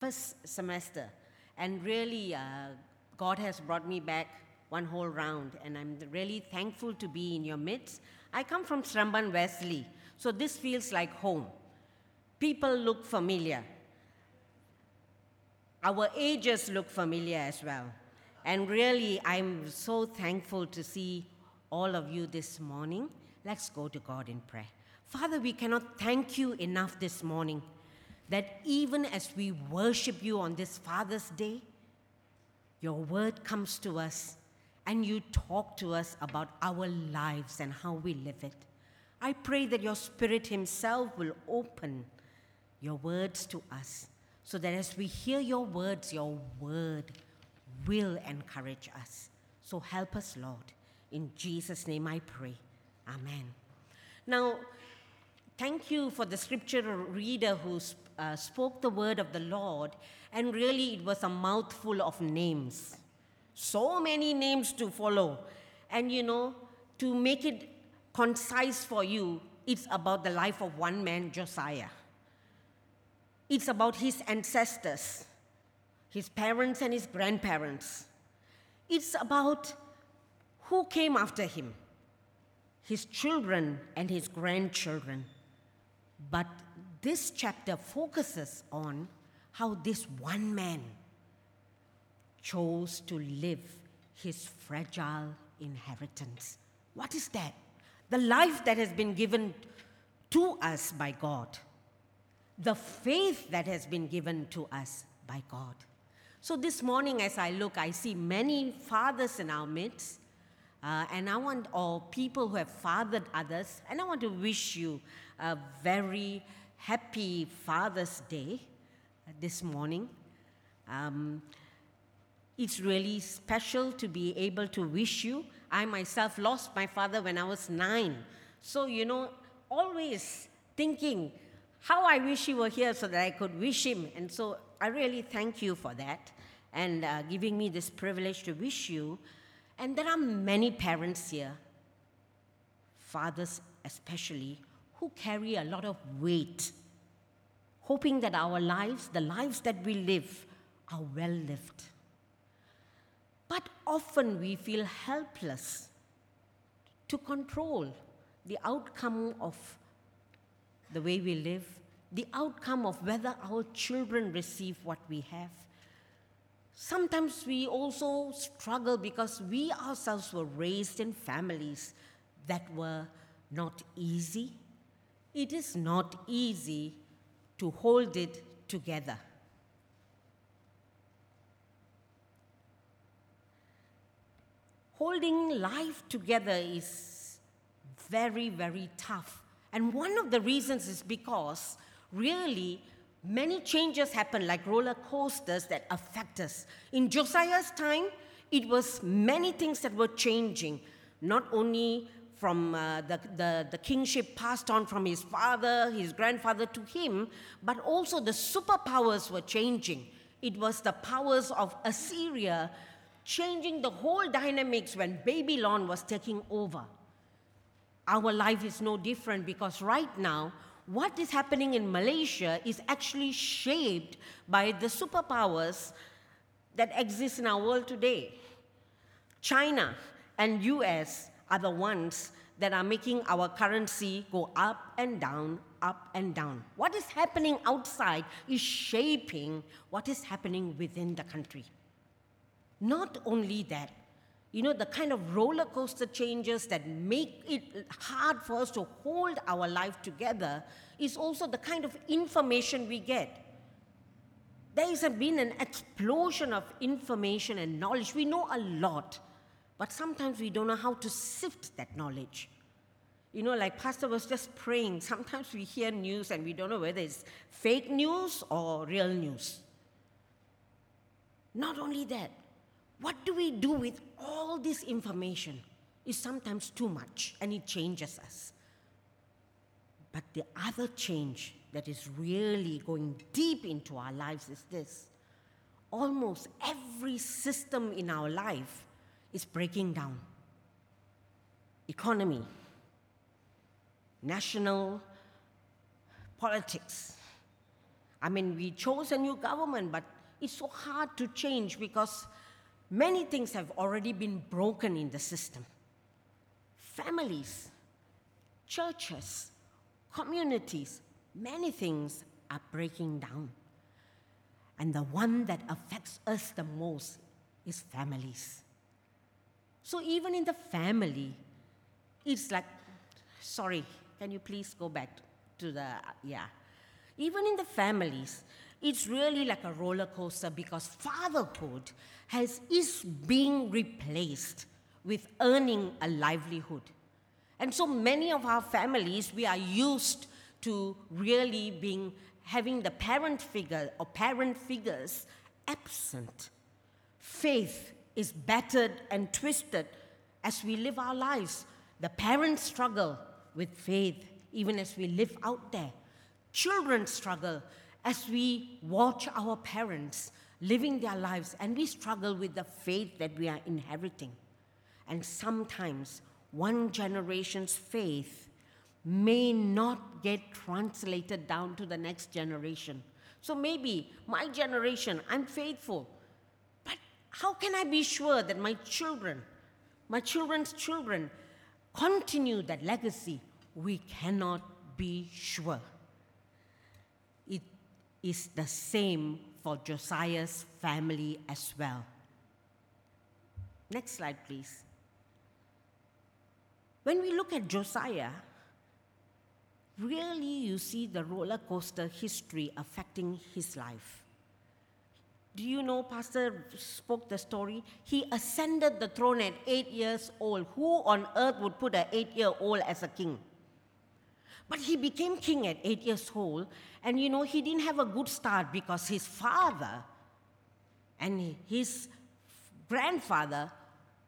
first semester, and really, uh, God has brought me back one whole round, and I'm really thankful to be in your midst. I come from Seremban Wesley, so this feels like home. People look familiar. Our ages look familiar as well. And really, I'm so thankful to see all of you this morning. Let's go to God in prayer. Father, we cannot thank you enough this morning that even as we worship you on this Father's Day, your word comes to us and you talk to us about our lives and how we live it. I pray that your Spirit Himself will open your words to us so that as we hear your words, your word will encourage us. So help us, Lord. In Jesus' name I pray. Amen. Now, thank you for the scripture reader who uh, spoke the word of the Lord, and really it was a mouthful of names. So many names to follow. And you know, to make it concise for you, it's about the life of one man, Josiah. It's about his ancestors, his parents and his grandparents. It's about who came after him, his children and his grandchildren. But this chapter focuses on how this one man chose to live his fragile inheritance. What is that? The life that has been given to us by God, the faith that has been given to us by God. So this morning, as I look, I see many fathers in our midst, uh, and I want, all people who have fathered others, and I want to wish you a very happy Father's Day this morning. Um, it's really special to be able to wish you. I myself lost my father when I was nine. So, you know, always thinking how I wish he were here so that I could wish him. And so I really thank you for that and uh, giving me this privilege to wish you. And there are many parents here, fathers especially, who carry a lot of weight, hoping that our lives, the lives that we live, are well lived. But often we feel helpless to control the outcome of the way we live, the outcome of whether our children receive what we have. Sometimes we also struggle because we ourselves were raised in families that were not easy. It is not easy to hold it together. holding life together is very, very tough. And one of the reasons is because really many changes happen, like roller coasters that affect us. In Josiah's time, it was many things that were changing, not only from uh, the, the, the kingship passed on from his father, his grandfather to him, but also the superpowers were changing. It was the powers of Assyria changing the whole dynamics when Babylon was taking over. Our life is no different because right now, what is happening in Malaysia is actually shaped by the superpowers that exist in our world today. China and US are the ones that are making our currency go up and down, up and down. What is happening outside is shaping what is happening within the country. Not only that, you know, the kind of roller coaster changes that make it hard for us to hold our life together is also the kind of information we get. There has been an explosion of information and knowledge. We know a lot, but sometimes we don't know how to sift that knowledge. You know, like Pastor was just praying, sometimes we hear news and we don't know whether it's fake news or real news. Not only that, what do we do with all this information? Is sometimes too much and it changes us. But the other change that is really going deep into our lives is this almost every system in our life is breaking down economy, national politics, I mean, we chose a new government, but it's so hard to change because many things have already been broken in the system. Families, churches, communities, many things are breaking down. And the one that affects us the most is families. So even in the family, it's like, sorry, can you please go back to the, yeah. Even in the families, it's really like a roller coaster because fatherhood has, is being replaced with earning a livelihood. And so many of our families, we are used to really being having the parent figure or parent figures absent. Faith is battered and twisted as we live our lives. The parents struggle with faith even as we live out there. Children struggle as we watch our parents living their lives, and we struggle with the faith that we are inheriting. And sometimes one generation's faith may not get translated down to the next generation. So maybe my generation, I'm faithful, how can I be sure that my children, my children's children, continue that legacy? We cannot be sure. It is the same for Josiah's family as well. Next slide, please. When we look at Josiah, really you see the roller coaster history affecting his life. Do you know, Pastor spoke the story? He ascended the throne at eight years old. Who on earth would put an eight year old as a king? But he became king at eight years old, and you know, he didn't have a good start because his father and his grandfather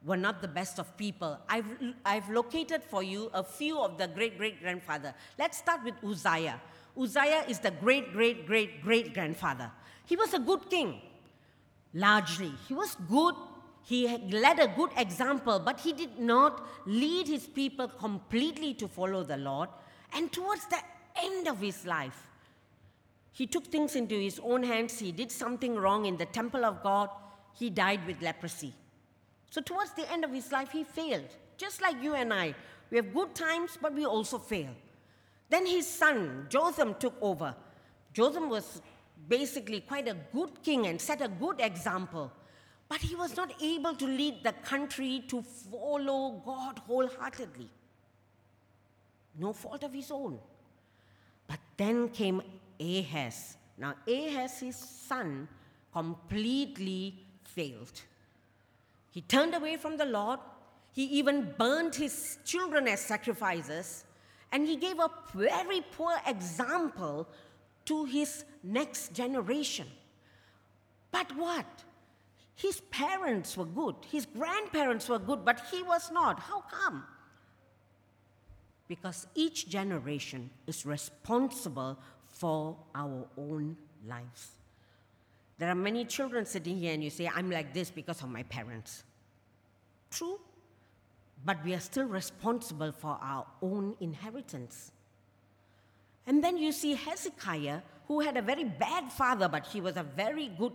were not the best of people. I've, I've located for you a few of the great great grandfather. Let's start with Uzziah. Uzziah is the great great great great grandfather. He was a good king, largely. He was good. He led a good example, but he did not lead his people completely to follow the Lord. And towards the end of his life, he took things into his own hands. He did something wrong in the temple of God. He died with leprosy. So, towards the end of his life, he failed, just like you and I. We have good times, but we also fail. Then his son, Jotham, took over. Jotham was basically quite a good king and set a good example, but he was not able to lead the country to follow God wholeheartedly. No fault of his own. But then came Ahaz. Now, Ahaz, his son, completely failed. He turned away from the Lord. He even burned his children as sacrifices. And he gave a very poor example to his next generation. But what? His parents were good, his grandparents were good, but he was not. How come? Because each generation is responsible for our own lives. There are many children sitting here, and you say, I'm like this because of my parents. True, but we are still responsible for our own inheritance. And then you see Hezekiah, who had a very bad father, but he was a very good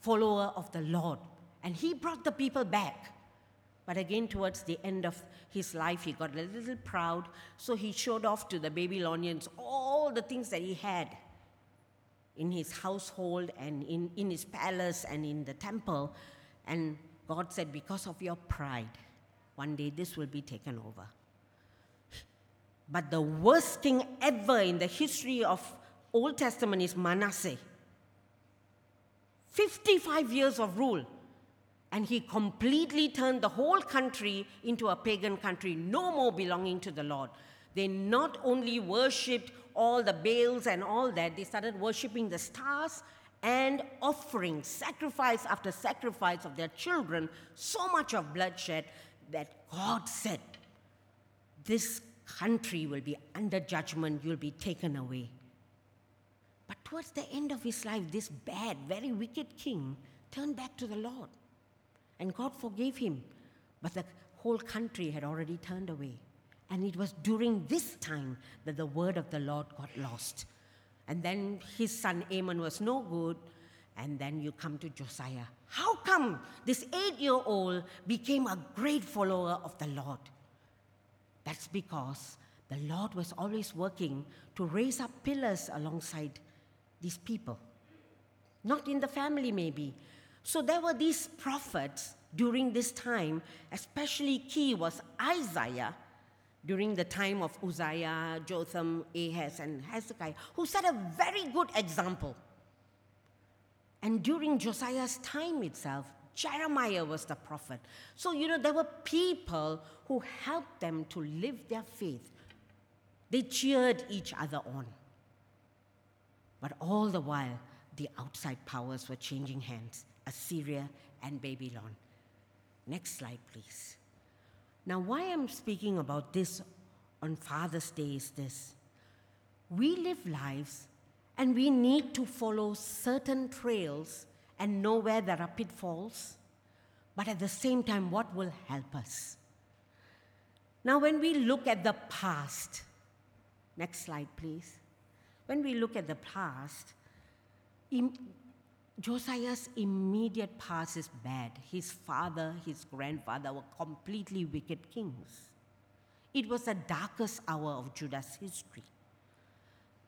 follower of the Lord. And he brought the people back. But again, towards the end of his life, he got a little proud, so he showed off to the Babylonians all the things that he had in his household and in, in his palace and in the temple. And God said, Because of your pride, one day this will be taken over. But the worst king ever in the history of Old Testament is Manasseh. 55 years of rule. And he completely turned the whole country into a pagan country, no more belonging to the Lord. They not only worshipped all the Baals and all that, they started worshiping the stars and offering sacrifice after sacrifice of their children, so much of bloodshed that God said, This country will be under judgment, you'll be taken away. But towards the end of his life, this bad, very wicked king turned back to the Lord. And God forgave him. But the whole country had already turned away. And it was during this time that the word of the Lord got lost. And then his son Amon was no good. And then you come to Josiah. How come this eight year old became a great follower of the Lord? That's because the Lord was always working to raise up pillars alongside these people. Not in the family, maybe. So there were these prophets during this time, especially key was Isaiah during the time of Uzziah, Jotham, Ahaz, and Hezekiah, who set a very good example. And during Josiah's time itself, Jeremiah was the prophet. So, you know, there were people who helped them to live their faith. They cheered each other on. But all the while, the outside powers were changing hands Assyria and Babylon. Next slide, please. Now, why I'm speaking about this on Father's Day is this we live lives and we need to follow certain trails and know where there are pitfalls, but at the same time, what will help us? Now, when we look at the past, next slide, please. When we look at the past, Josiah's immediate past is bad. His father, his grandfather were completely wicked kings. It was the darkest hour of Judah's history.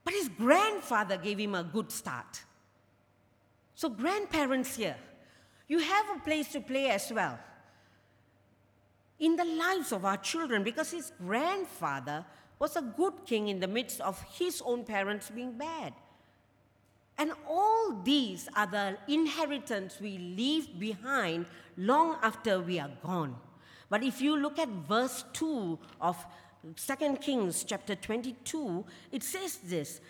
But his grandfather gave him a good start. So, grandparents here, you have a place to play as well in the lives of our children because his grandfather was a good king in the midst of his own parents being bad. And all these are the inheritance we leave behind long after we are gone. But if you look at verse 2 of 2 Kings chapter 22, it says this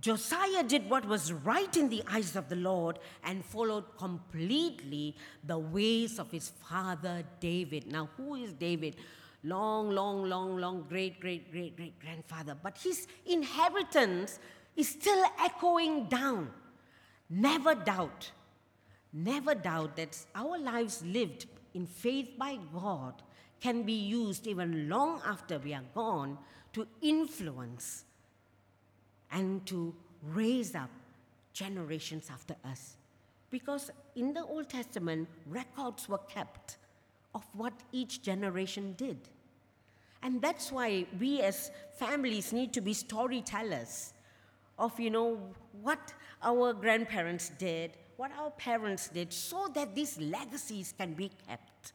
Josiah did what was right in the eyes of the Lord and followed completely the ways of his father David. Now, who is David? Long, long, long, long, great, great, great, great grandfather. But his inheritance is still echoing down. Never doubt, never doubt that our lives lived in faith by God can be used even long after we are gone to influence and to raise up generations after us. Because in the Old Testament, records were kept of what each generation did. And that's why we as families need to be storytellers of, you know, what our grandparents did, what our parents did, so that these legacies can be kept.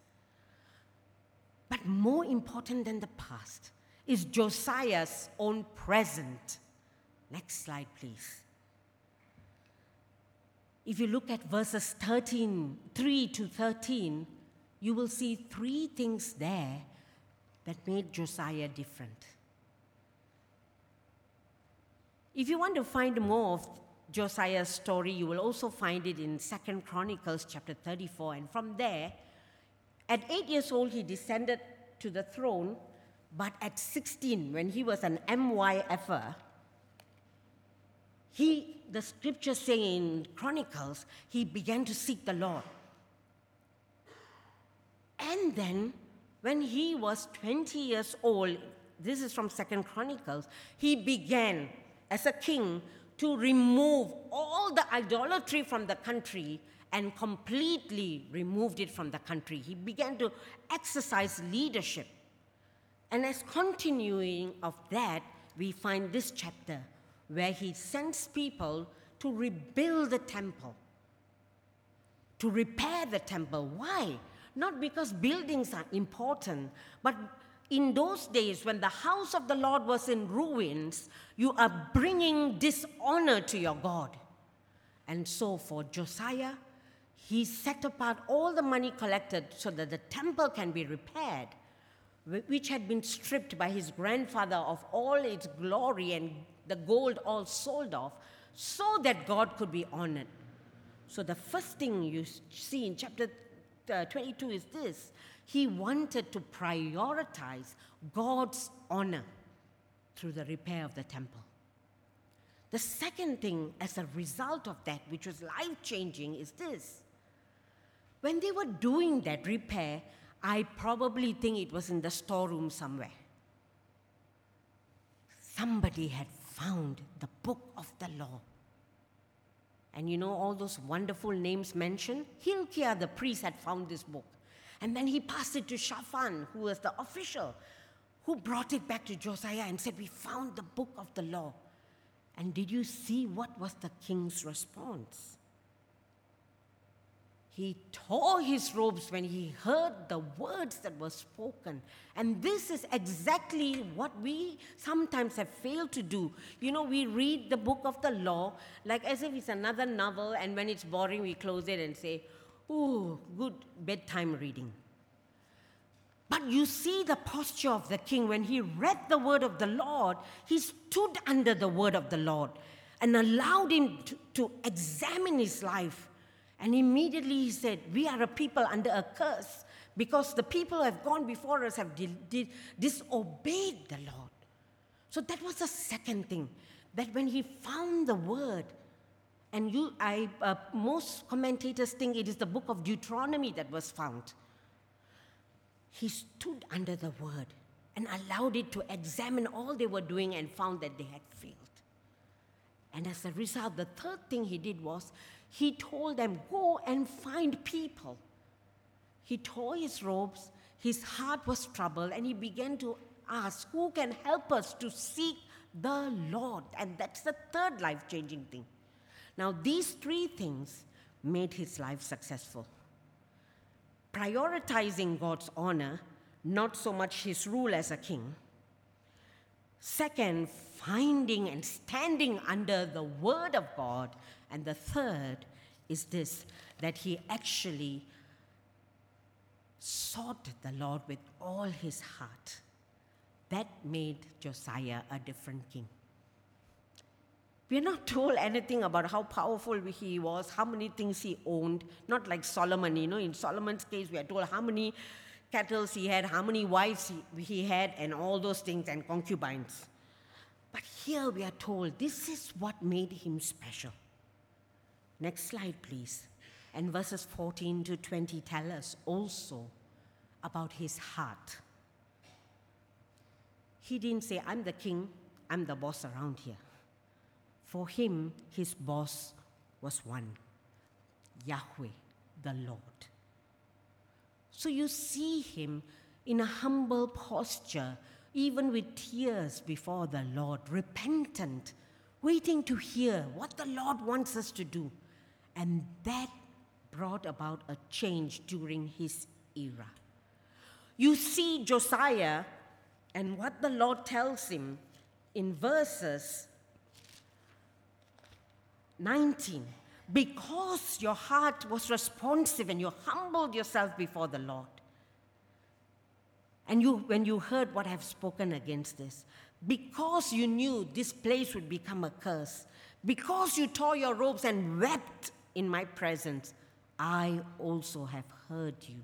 But more important than the past is Josiah's own present. Next slide, please. If you look at verses 13, 3 to 13, you will see three things there that made Josiah different. If you want to find more of Josiah's story, you will also find it in Second Chronicles chapter 34. And from there, at eight years old, he descended to the throne, but at 16, when he was an MYFer, he, the scriptures say in Chronicles, he began to seek the Lord. And then, when he was 20 years old, this is from Second Chronicles, he began as a king to remove all the idolatry from the country and completely removed it from the country. He began to exercise leadership. And as continuing of that, we find this chapter where he sends people to rebuild the temple, to repair the temple. Why? Not because buildings are important, but in those days when the house of the Lord was in ruins, you are bringing dishonor to your God. And so for Josiah, he set apart all the money collected so that the temple can be repaired, which had been stripped by his grandfather of all its glory and the gold all sold off, so that God could be honored. So the first thing you see in chapter uh, 22 is this he wanted to prioritize God's honor through the repair of the temple. The second thing, as a result of that, which was life changing, is this. When they were doing that repair, I probably think it was in the storeroom somewhere. Somebody had found the book of the law. And you know all those wonderful names mentioned? Hilkiah the priest had found this book. And then he passed it to Shaphan, who was the official, who brought it back to Josiah and said, We found the book of the law. And did you see what was the king's response? He tore his robes when he heard the words that were spoken. And this is exactly what we sometimes have failed to do. You know, we read the book of the law like as if it's another novel, and when it's boring, we close it and say, Oh, good bedtime reading. But you see the posture of the king when he read the word of the Lord, he stood under the word of the Lord and allowed him to, to examine his life and immediately he said, We are a people under a curse because the people who have gone before us have di- di- disobeyed the Lord. So that was the second thing. That when he found the word, and you, I, uh, most commentators think it is the book of Deuteronomy that was found. He stood under the word and allowed it to examine all they were doing and found that they had failed. And as a result, the third thing he did was he told them, Go and find people. He tore his robes, his heart was troubled, and he began to ask, Who can help us to seek the Lord? And that's the third life changing thing. Now, these three things made his life successful. Prioritizing God's honor, not so much his rule as a king. Second, finding and standing under the word of God and the third is this that he actually sought the Lord with all his heart. That made Josiah a different king. We are not told anything about how powerful he was, how many things he owned, not like Solomon. You know, in Solomon's case, we are told how many cattle he had, how many wives he, he had, and all those things, and concubines. But here we are told this is what made him special. Next slide, please. And verses 14 to 20 tell us also about his heart. He didn't say, I'm the king, I'm the boss around here. For him, his boss was one Yahweh, the Lord. So you see him in a humble posture, even with tears before the Lord, repentant, waiting to hear what the Lord wants us to do. And that brought about a change during his era. You see Josiah and what the Lord tells him in verses 19. Because your heart was responsive and you humbled yourself before the Lord. And you, when you heard what I have spoken against this, because you knew this place would become a curse, because you tore your robes and wept in my presence, I also have heard you,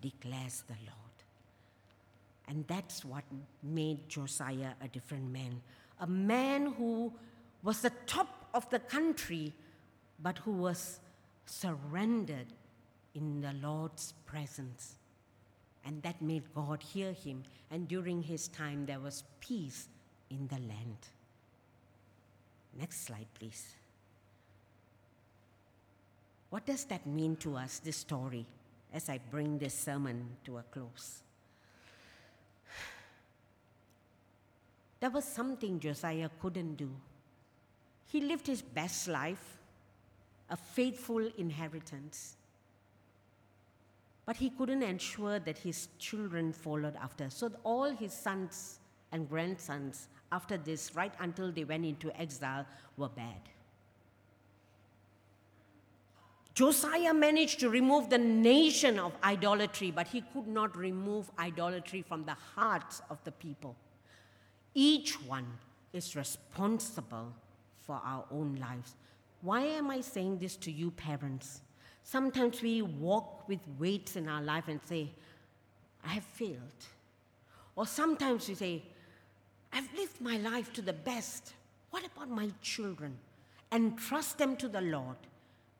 declares the Lord. And that's what made Josiah a different man. A man who was the top of the country, but who was surrendered in the Lord's presence. And that made God hear him. And during his time, there was peace in the land. Next slide, please. What does that mean to us, this story, as I bring this sermon to a close? There was something Josiah couldn't do. He lived his best life, a faithful inheritance. But he couldn't ensure that his children followed after. So all his sons and grandsons, after this, right until they went into exile, were bad. Josiah managed to remove the nation of idolatry, but he could not remove idolatry from the hearts of the people. Each one is responsible for our own lives. Why am I saying this to you, parents? Sometimes we walk with weights in our life and say, I have failed. Or sometimes we say, I've lived my life to the best. What about my children? And trust them to the Lord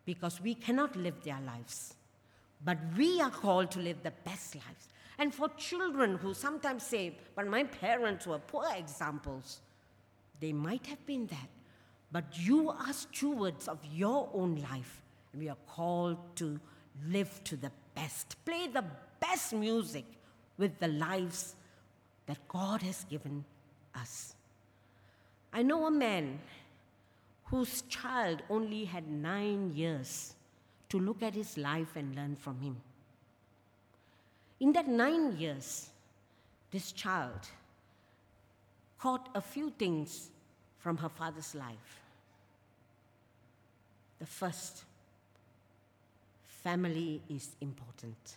because we cannot live their lives. But we are called to live the best lives. And for children who sometimes say, but my parents were poor examples, They might have been that. But you are stewards of your own life, and we are called to live to the best, play the best music with the lives that God has given us. I know a man whose child only had nine years to look at his life and learn from him. In that nine years, this child caught a few things from her father's life. The first, family is important.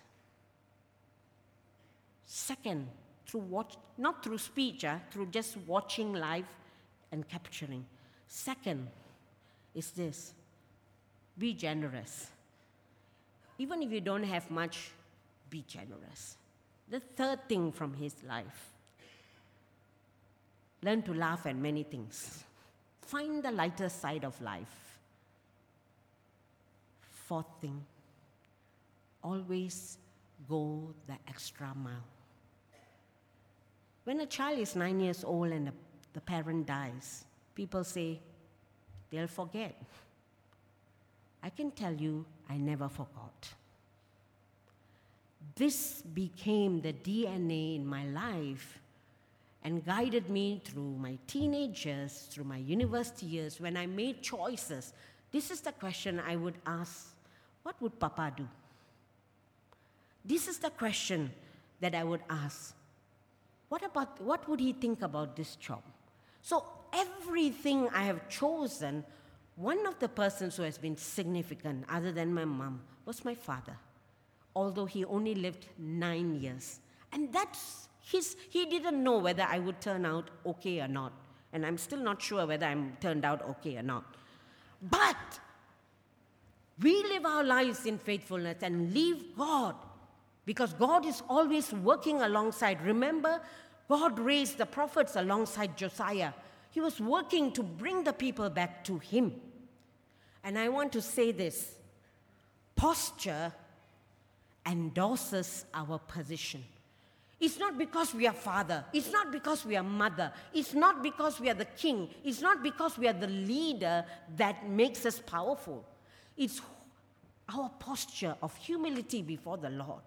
Second, through watch, not through speech, uh, through just watching life and capturing. Second is this be generous. Even if you don't have much, be generous. The third thing from his life learn to laugh at many things. Find the lighter side of life. Fourth thing, always go the extra mile. When a child is nine years old and the, the parent dies, people say they'll forget. I can tell you, I never forgot. This became the DNA in my life and guided me through my teenage years, through my university years, when I made choices. This is the question I would ask What would Papa do? This is the question that I would ask what about what would he think about this job? So everything I have chosen, one of the persons who has been significant other than my mom was my father. Although he only lived nine years. And that's his he didn't know whether I would turn out okay or not. And I'm still not sure whether I'm turned out okay or not. But we live our lives in faithfulness and leave God because God is always working alongside. Remember, God raised the prophets alongside Josiah. He was working to bring the people back to Him. And I want to say this posture endorses our position. It's not because we are father. It's not because we are mother. It's not because we are the king. It's not because we are the leader that makes us powerful. It's our posture of humility before the Lord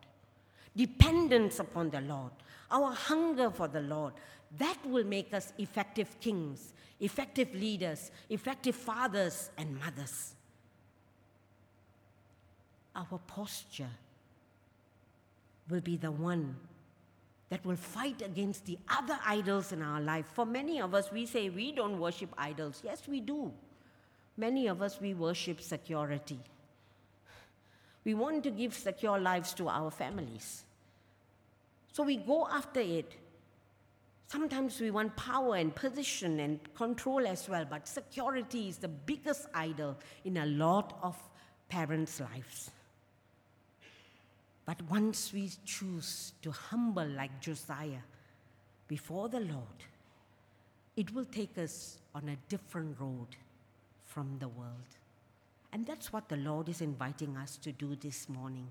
dependence upon the Lord, our hunger for the Lord, that will make us effective kings, effective leaders, effective fathers and mothers. Our posture will be the one that will fight against the other idols in our life. For many of us, we say we don't worship idols. Yes, we do. Many of us, we worship security. We want to give secure lives to our families. So we go after it. Sometimes we want power and position and control as well, but security is the biggest idol in a lot of parents' lives. But once we choose to humble like Josiah before the Lord, it will take us on a different road from the world. And that's what the Lord is inviting us to do this morning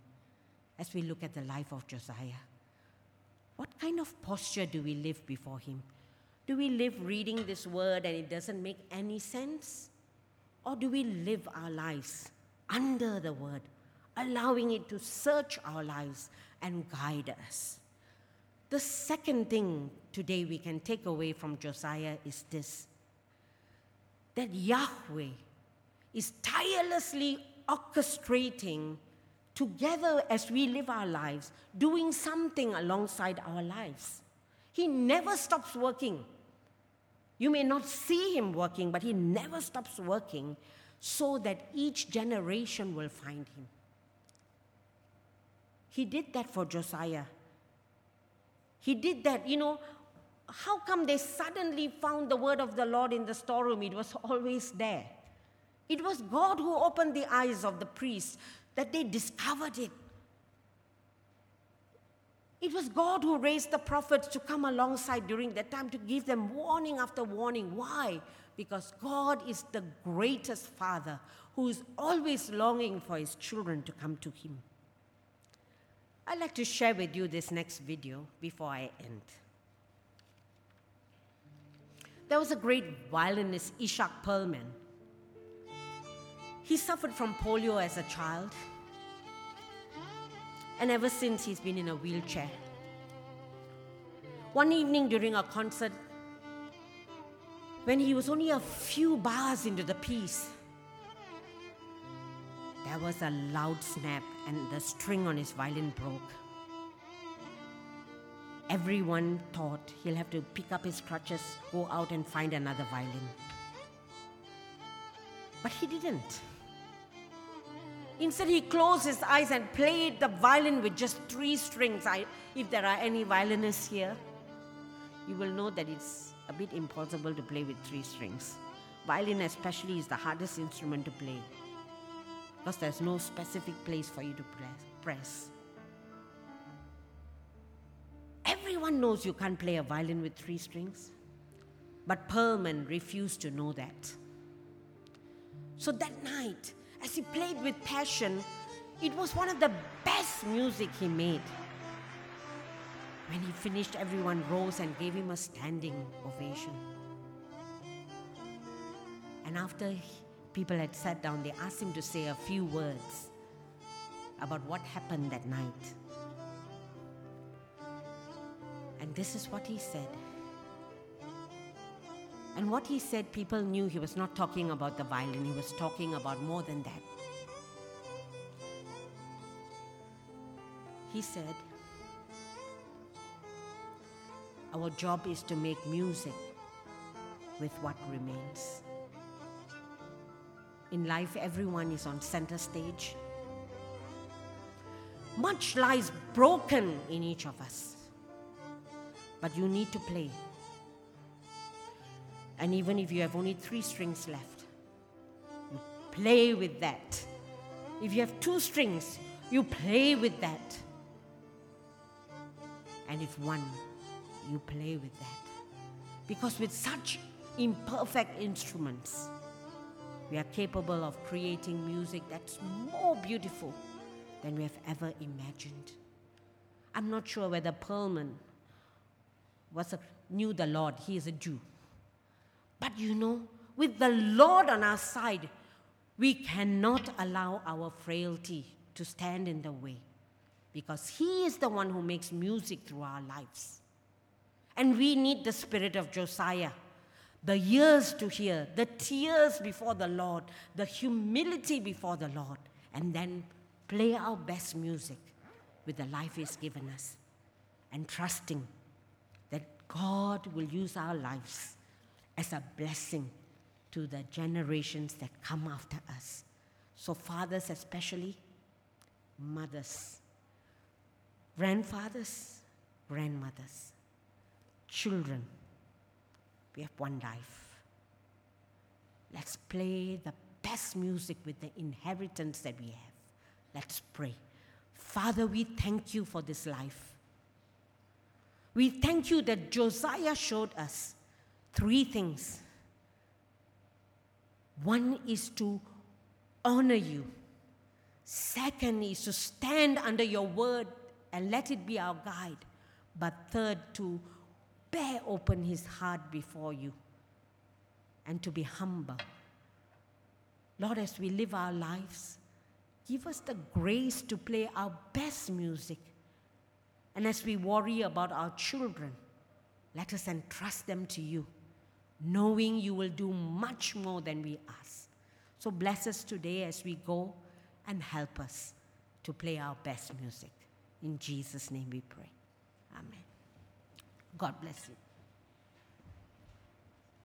as we look at the life of Josiah. What kind of posture do we live before Him? Do we live reading this word and it doesn't make any sense? Or do we live our lives under the word, allowing it to search our lives and guide us? The second thing today we can take away from Josiah is this that Yahweh is tirelessly orchestrating together as we live our lives, doing something alongside our lives. He never stops working. You may not see him working, but he never stops working so that each generation will find him. He did that for Josiah. He did that, you know. How come they suddenly found the word of the Lord in the storeroom? It was always there. It was God who opened the eyes of the priests that they discovered it. It was God who raised the prophets to come alongside during that time to give them warning after warning. Why? Because God is the greatest Father who is always longing for his children to come to him. I'd like to share with you this next video before I end. There was a great violinist, Itzhak Perlman. He suffered from polio as a child, and ever since he's been in a wheelchair. One evening during a concert, when he was only a few bars into the piece, there was a loud snap and the string on his violin broke. Everyone thought he'll have to pick up his crutches, go out and find another violin. But he didn't. Instead, he closed his eyes and played the violin with just three strings. I, if there are any violinists here, you will know that it's a bit impossible to play with three strings. Violin, especially, is the hardest instrument to play because there's no specific place for you to press. Everyone knows you can't play a violin with three strings, but Perlman refused to know that. So that night, as he played with passion, it was one of the best music he made. When he finished, everyone rose and gave him a standing ovation. And after people had sat down, they asked him to say a few words about what happened that night. And this is what he said. And what he said, people knew he was not talking about the violin, he was talking about more than that. He said, Our job is to make music with what remains. In life, everyone is on center stage. Much lies broken in each of us. But you need to play and even if you have only three strings left, you play with that. If you have two strings, you play with that. And if one, you play with that. Because with such imperfect instruments, we are capable of creating music that's more beautiful than we have ever imagined. I'm not sure whether Perlman was a, knew the Lord. He is a Jew. But you know, with the Lord on our side, we cannot allow our frailty to stand in the way because He is the one who makes music through our lives. And we need the spirit of Josiah the ears to hear, the tears before the Lord, the humility before the Lord, and then play our best music with the life He's given us and trusting that God will use our lives as a blessing to the generations that come after us. So, fathers, especially, mothers, grandfathers, grandmothers, children, we have one life. Let's play the best music with the inheritance that we have. Let's pray. Father, we thank you for this life. We thank you that Josiah showed us three things. One is to honor you, second is to stand under your word and let it be our guide, but third, to bear open his heart before you and to be humble. Lord, as we live our lives, give us the grace to play our best music. And as we worry about our children, let us entrust them to you knowing you will do much more than we ask. So bless us today as we go and help us to play our best music. In Jesus' name we pray. Amen. God bless you.